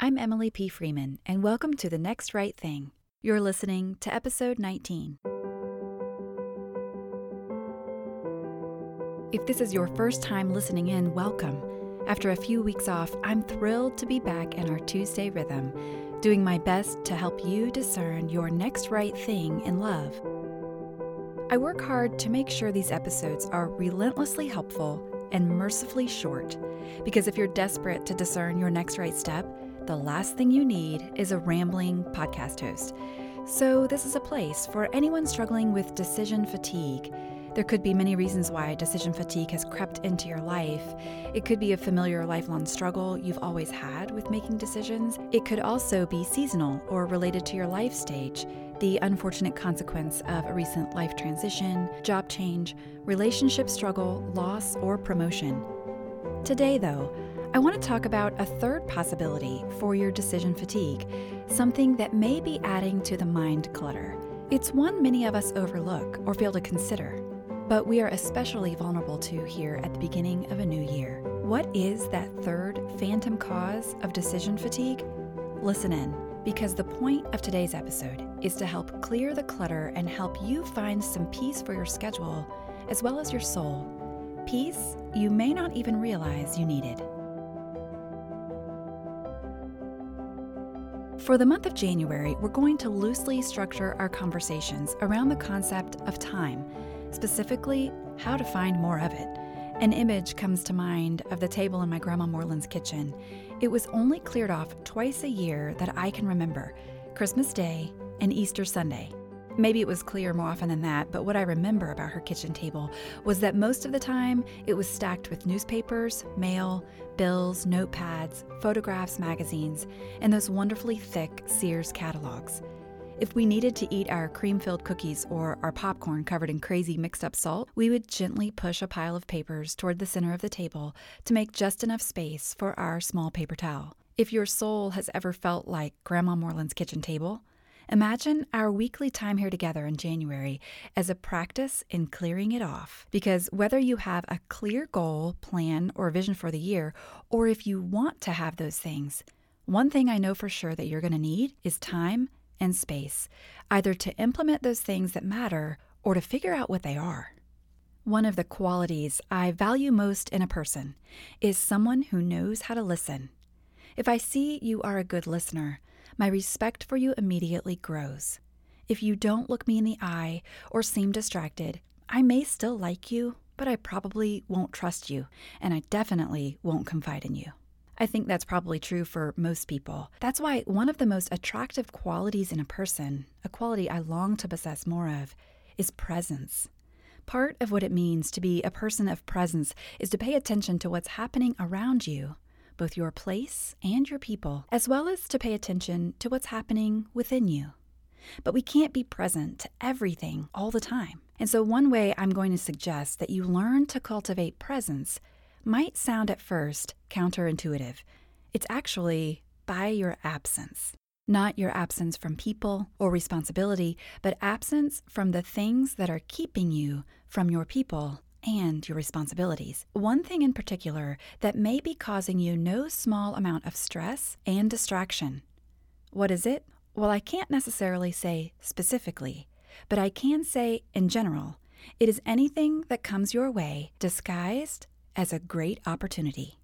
I'm Emily P. Freeman, and welcome to The Next Right Thing. You're listening to episode 19. If this is your first time listening in, welcome. After a few weeks off, I'm thrilled to be back in our Tuesday rhythm, doing my best to help you discern your next right thing in love. I work hard to make sure these episodes are relentlessly helpful and mercifully short, because if you're desperate to discern your next right step, the last thing you need is a rambling podcast host. So, this is a place for anyone struggling with decision fatigue. There could be many reasons why decision fatigue has crept into your life. It could be a familiar lifelong struggle you've always had with making decisions. It could also be seasonal or related to your life stage, the unfortunate consequence of a recent life transition, job change, relationship struggle, loss, or promotion. Today, though, I want to talk about a third possibility for your decision fatigue, something that may be adding to the mind clutter. It's one many of us overlook or fail to consider, but we are especially vulnerable to here at the beginning of a new year. What is that third phantom cause of decision fatigue? Listen in, because the point of today's episode is to help clear the clutter and help you find some peace for your schedule as well as your soul. Peace you may not even realize you needed. For the month of January, we're going to loosely structure our conversations around the concept of time, specifically, how to find more of it. An image comes to mind of the table in my Grandma Moreland's kitchen. It was only cleared off twice a year that I can remember Christmas Day and Easter Sunday. Maybe it was clear more often than that, but what I remember about her kitchen table was that most of the time it was stacked with newspapers, mail, bills, notepads, photographs, magazines, and those wonderfully thick Sears catalogs. If we needed to eat our cream filled cookies or our popcorn covered in crazy mixed up salt, we would gently push a pile of papers toward the center of the table to make just enough space for our small paper towel. If your soul has ever felt like Grandma Moreland's kitchen table, Imagine our weekly time here together in January as a practice in clearing it off. Because whether you have a clear goal, plan, or vision for the year, or if you want to have those things, one thing I know for sure that you're going to need is time and space, either to implement those things that matter or to figure out what they are. One of the qualities I value most in a person is someone who knows how to listen. If I see you are a good listener, my respect for you immediately grows. If you don't look me in the eye or seem distracted, I may still like you, but I probably won't trust you, and I definitely won't confide in you. I think that's probably true for most people. That's why one of the most attractive qualities in a person, a quality I long to possess more of, is presence. Part of what it means to be a person of presence is to pay attention to what's happening around you both your place and your people, as well as to pay attention to what's happening within you. But we can't be present to everything all the time. And so, one way I'm going to suggest that you learn to cultivate presence might sound at first counterintuitive. It's actually by your absence. Not your absence from people or responsibility, but absence from the things that are keeping you from your people and your responsibilities. One thing in particular that may be causing you no small amount of stress and distraction. What is it? Well, I can't necessarily say specifically, but I can say in general, it is anything that comes your way disguised as a great opportunity.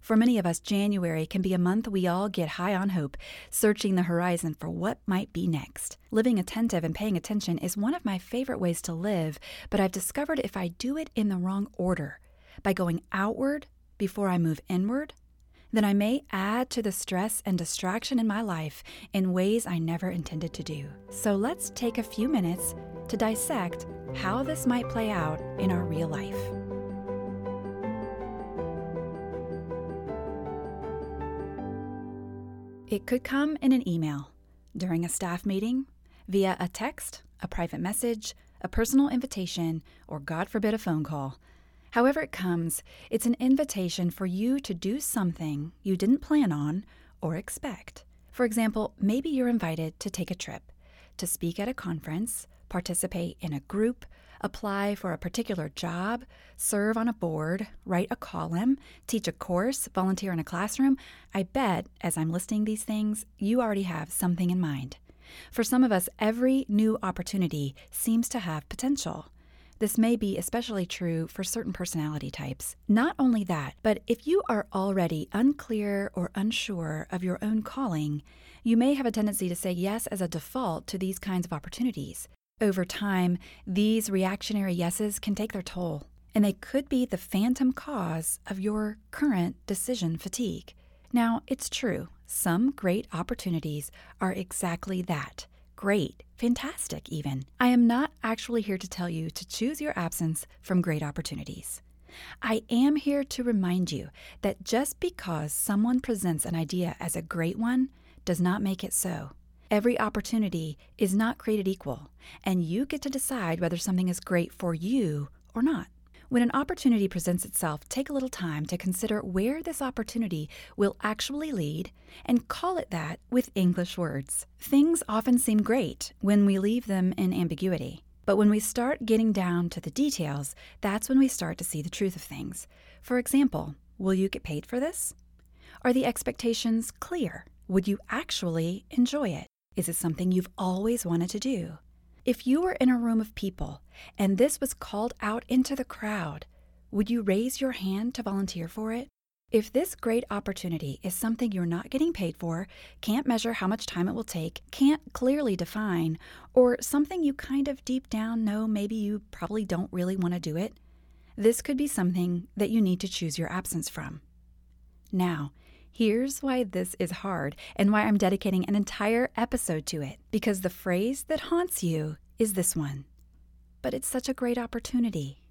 For many of us, January can be a month we all get high on hope, searching the horizon for what might be next. Living attentive and paying attention is one of my favorite ways to live, but I've discovered if I do it in the wrong order, by going outward before I move inward, then I may add to the stress and distraction in my life in ways I never intended to do. So let's take a few minutes to dissect how this might play out in our real life. It could come in an email, during a staff meeting, via a text, a private message, a personal invitation, or God forbid, a phone call. However, it comes, it's an invitation for you to do something you didn't plan on or expect. For example, maybe you're invited to take a trip, to speak at a conference, participate in a group, apply for a particular job, serve on a board, write a column, teach a course, volunteer in a classroom, I bet as I'm listing these things, you already have something in mind. For some of us, every new opportunity seems to have potential. This may be especially true for certain personality types. Not only that, but if you are already unclear or unsure of your own calling, you may have a tendency to say yes as a default to these kinds of opportunities. Over time, these reactionary yeses can take their toll, and they could be the phantom cause of your current decision fatigue. Now, it's true, some great opportunities are exactly that great, fantastic, even. I am not actually here to tell you to choose your absence from great opportunities. I am here to remind you that just because someone presents an idea as a great one does not make it so. Every opportunity is not created equal, and you get to decide whether something is great for you or not. When an opportunity presents itself, take a little time to consider where this opportunity will actually lead and call it that with English words. Things often seem great when we leave them in ambiguity. But when we start getting down to the details, that's when we start to see the truth of things. For example, will you get paid for this? Are the expectations clear? Would you actually enjoy it? Is it something you've always wanted to do? If you were in a room of people and this was called out into the crowd, would you raise your hand to volunteer for it? If this great opportunity is something you're not getting paid for, can't measure how much time it will take, can't clearly define, or something you kind of deep down know maybe you probably don't really want to do it, this could be something that you need to choose your absence from. Now, Here's why this is hard and why I'm dedicating an entire episode to it. Because the phrase that haunts you is this one. But it's such a great opportunity.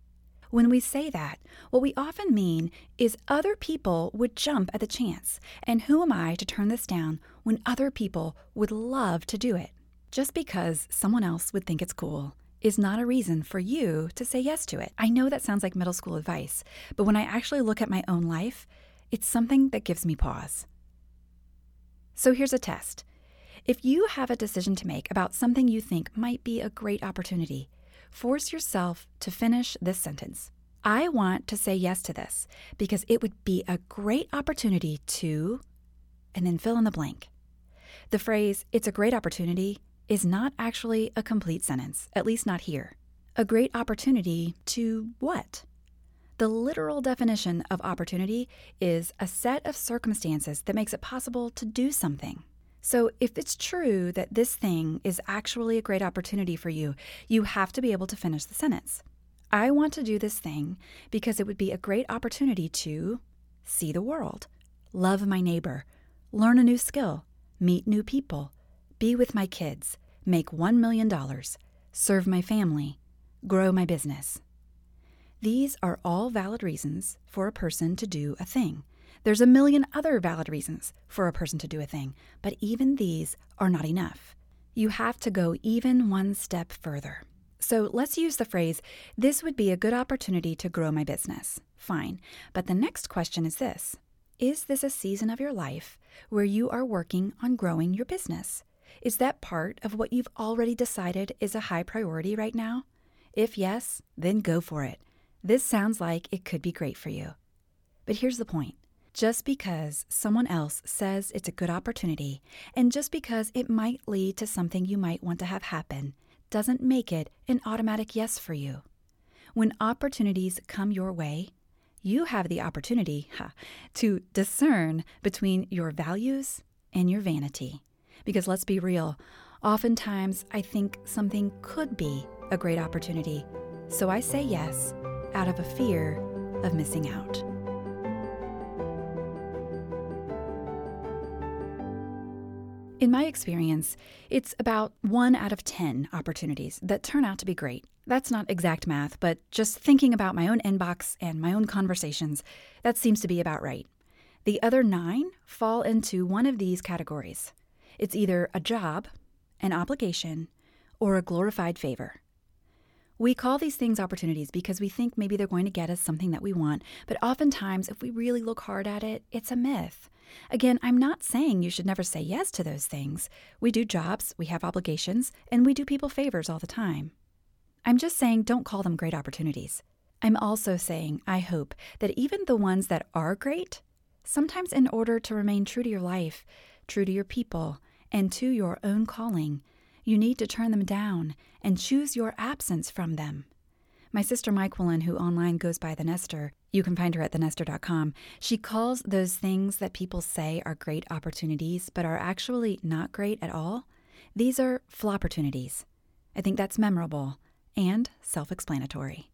When we say that, what we often mean is other people would jump at the chance. And who am I to turn this down when other people would love to do it? Just because someone else would think it's cool is not a reason for you to say yes to it. I know that sounds like middle school advice, but when I actually look at my own life, it's something that gives me pause. So here's a test. If you have a decision to make about something you think might be a great opportunity, force yourself to finish this sentence. I want to say yes to this because it would be a great opportunity to, and then fill in the blank. The phrase, it's a great opportunity, is not actually a complete sentence, at least not here. A great opportunity to what? The literal definition of opportunity is a set of circumstances that makes it possible to do something. So, if it's true that this thing is actually a great opportunity for you, you have to be able to finish the sentence. I want to do this thing because it would be a great opportunity to see the world, love my neighbor, learn a new skill, meet new people, be with my kids, make $1 million, serve my family, grow my business. These are all valid reasons for a person to do a thing. There's a million other valid reasons for a person to do a thing, but even these are not enough. You have to go even one step further. So let's use the phrase, this would be a good opportunity to grow my business. Fine. But the next question is this Is this a season of your life where you are working on growing your business? Is that part of what you've already decided is a high priority right now? If yes, then go for it. This sounds like it could be great for you. But here's the point just because someone else says it's a good opportunity, and just because it might lead to something you might want to have happen, doesn't make it an automatic yes for you. When opportunities come your way, you have the opportunity to discern between your values and your vanity. Because let's be real, oftentimes I think something could be a great opportunity. So I say yes out of a fear of missing out. In my experience, it's about one out of 10 opportunities that turn out to be great. That's not exact math, but just thinking about my own inbox and my own conversations, that seems to be about right. The other nine fall into one of these categories it's either a job, an obligation, or a glorified favor. We call these things opportunities because we think maybe they're going to get us something that we want, but oftentimes, if we really look hard at it, it's a myth. Again, I'm not saying you should never say yes to those things. We do jobs, we have obligations, and we do people favors all the time. I'm just saying don't call them great opportunities. I'm also saying I hope that even the ones that are great, sometimes in order to remain true to your life, true to your people, and to your own calling, you need to turn them down and choose your absence from them. My sister Myquillyn, who online goes by The Nester, you can find her at thenester.com, she calls those things that people say are great opportunities but are actually not great at all. These are opportunities. I think that's memorable and self explanatory.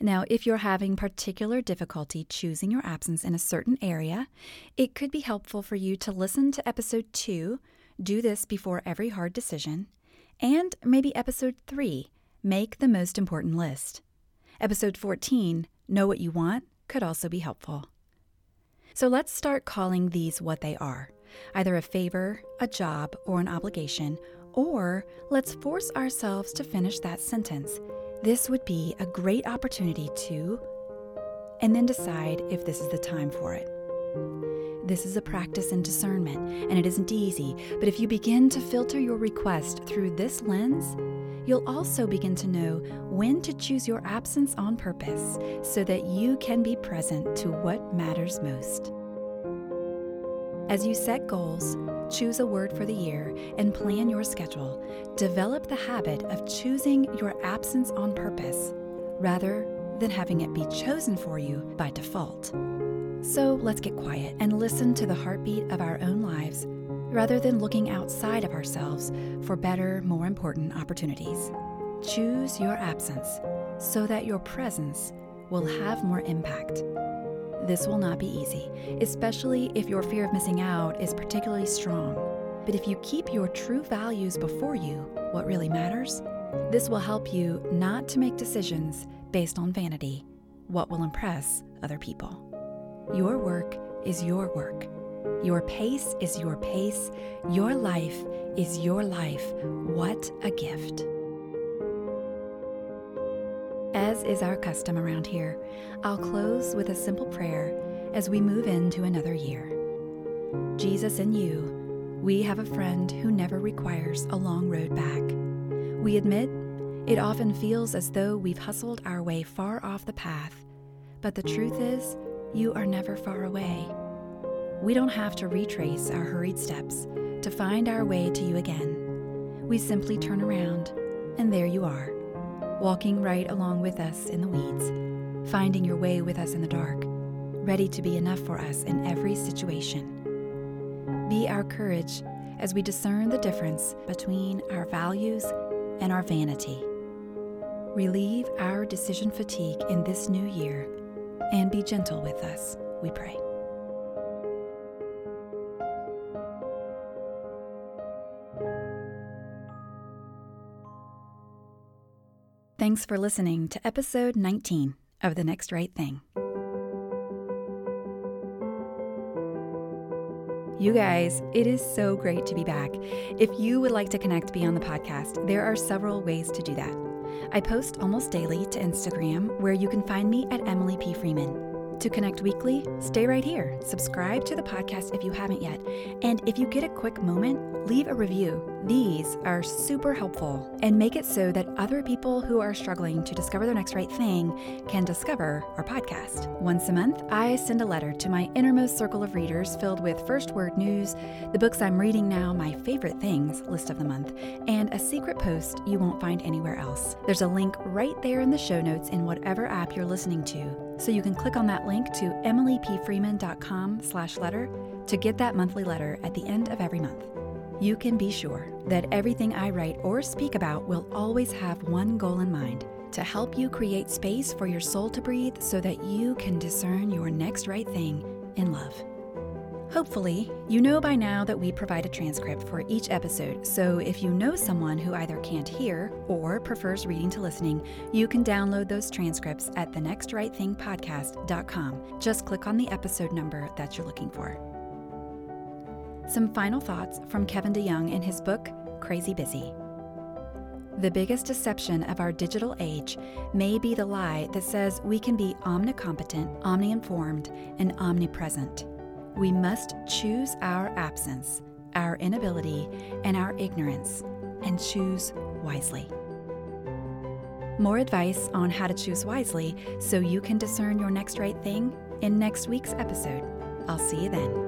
Now, if you're having particular difficulty choosing your absence in a certain area, it could be helpful for you to listen to episode two, Do This Before Every Hard Decision, and maybe episode three, Make the Most Important List. Episode 14, Know What You Want, could also be helpful. So let's start calling these what they are either a favor, a job, or an obligation, or let's force ourselves to finish that sentence this would be a great opportunity to, and then decide if this is the time for it. This is a practice in discernment, and it isn't easy, but if you begin to filter your request through this lens, you'll also begin to know when to choose your absence on purpose so that you can be present to what matters most. As you set goals, choose a word for the year, and plan your schedule, develop the habit of choosing your absence on purpose rather than having it be chosen for you by default. So let's get quiet and listen to the heartbeat of our own lives rather than looking outside of ourselves for better, more important opportunities. Choose your absence so that your presence will have more impact. This will not be easy, especially if your fear of missing out is particularly strong. But if you keep your true values before you, what really matters, this will help you not to make decisions based on vanity, what will impress other people. Your work is your work. Your pace is your pace. Your life is your life. What a gift. As is our custom around here, I'll close with a simple prayer as we move into another year. Jesus and you, we have a friend who never requires a long road back. We admit it often feels as though we've hustled our way far off the path, but the truth is, you are never far away. We don't have to retrace our hurried steps to find our way to you again. We simply turn around, and there you are walking right along with us in the weeds, finding your way with us in the dark, ready to be enough for us in every situation. Be our courage as we discern the difference between our values and our vanity. Relieve our decision fatigue in this new year and be gentle with us, we pray. Thanks for listening to episode 19 of The Next Right Thing. You guys, it is so great to be back. If you would like to connect beyond the podcast, there are several ways to do that. I post almost daily to Instagram, where you can find me at Emily P. Freeman. To connect weekly, stay right here. Subscribe to the podcast if you haven't yet. And if you get a quick moment, leave a review. These are super helpful and make it so that other people who are struggling to discover their next right thing can discover our podcast. Once a month, I send a letter to my innermost circle of readers filled with first word news, the books I'm reading now, my favorite things list of the month, and a secret post you won't find anywhere else. There's a link right there in the show notes in whatever app you're listening to so you can click on that link to emilypfreeman.com slash letter to get that monthly letter at the end of every month. You can be sure that everything I write or speak about will always have one goal in mind to help you create space for your soul to breathe so that you can discern your next right thing in love. Hopefully, you know by now that we provide a transcript for each episode, so if you know someone who either can't hear or prefers reading to listening, you can download those transcripts at thenextrightthingpodcast.com. Just click on the episode number that you're looking for. Some final thoughts from Kevin DeYoung in his book, Crazy Busy. The biggest deception of our digital age may be the lie that says we can be omnicompetent, omni-informed, and omnipresent we must choose our absence, our inability, and our ignorance, and choose wisely. More advice on how to choose wisely so you can discern your next right thing in next week's episode. I'll see you then.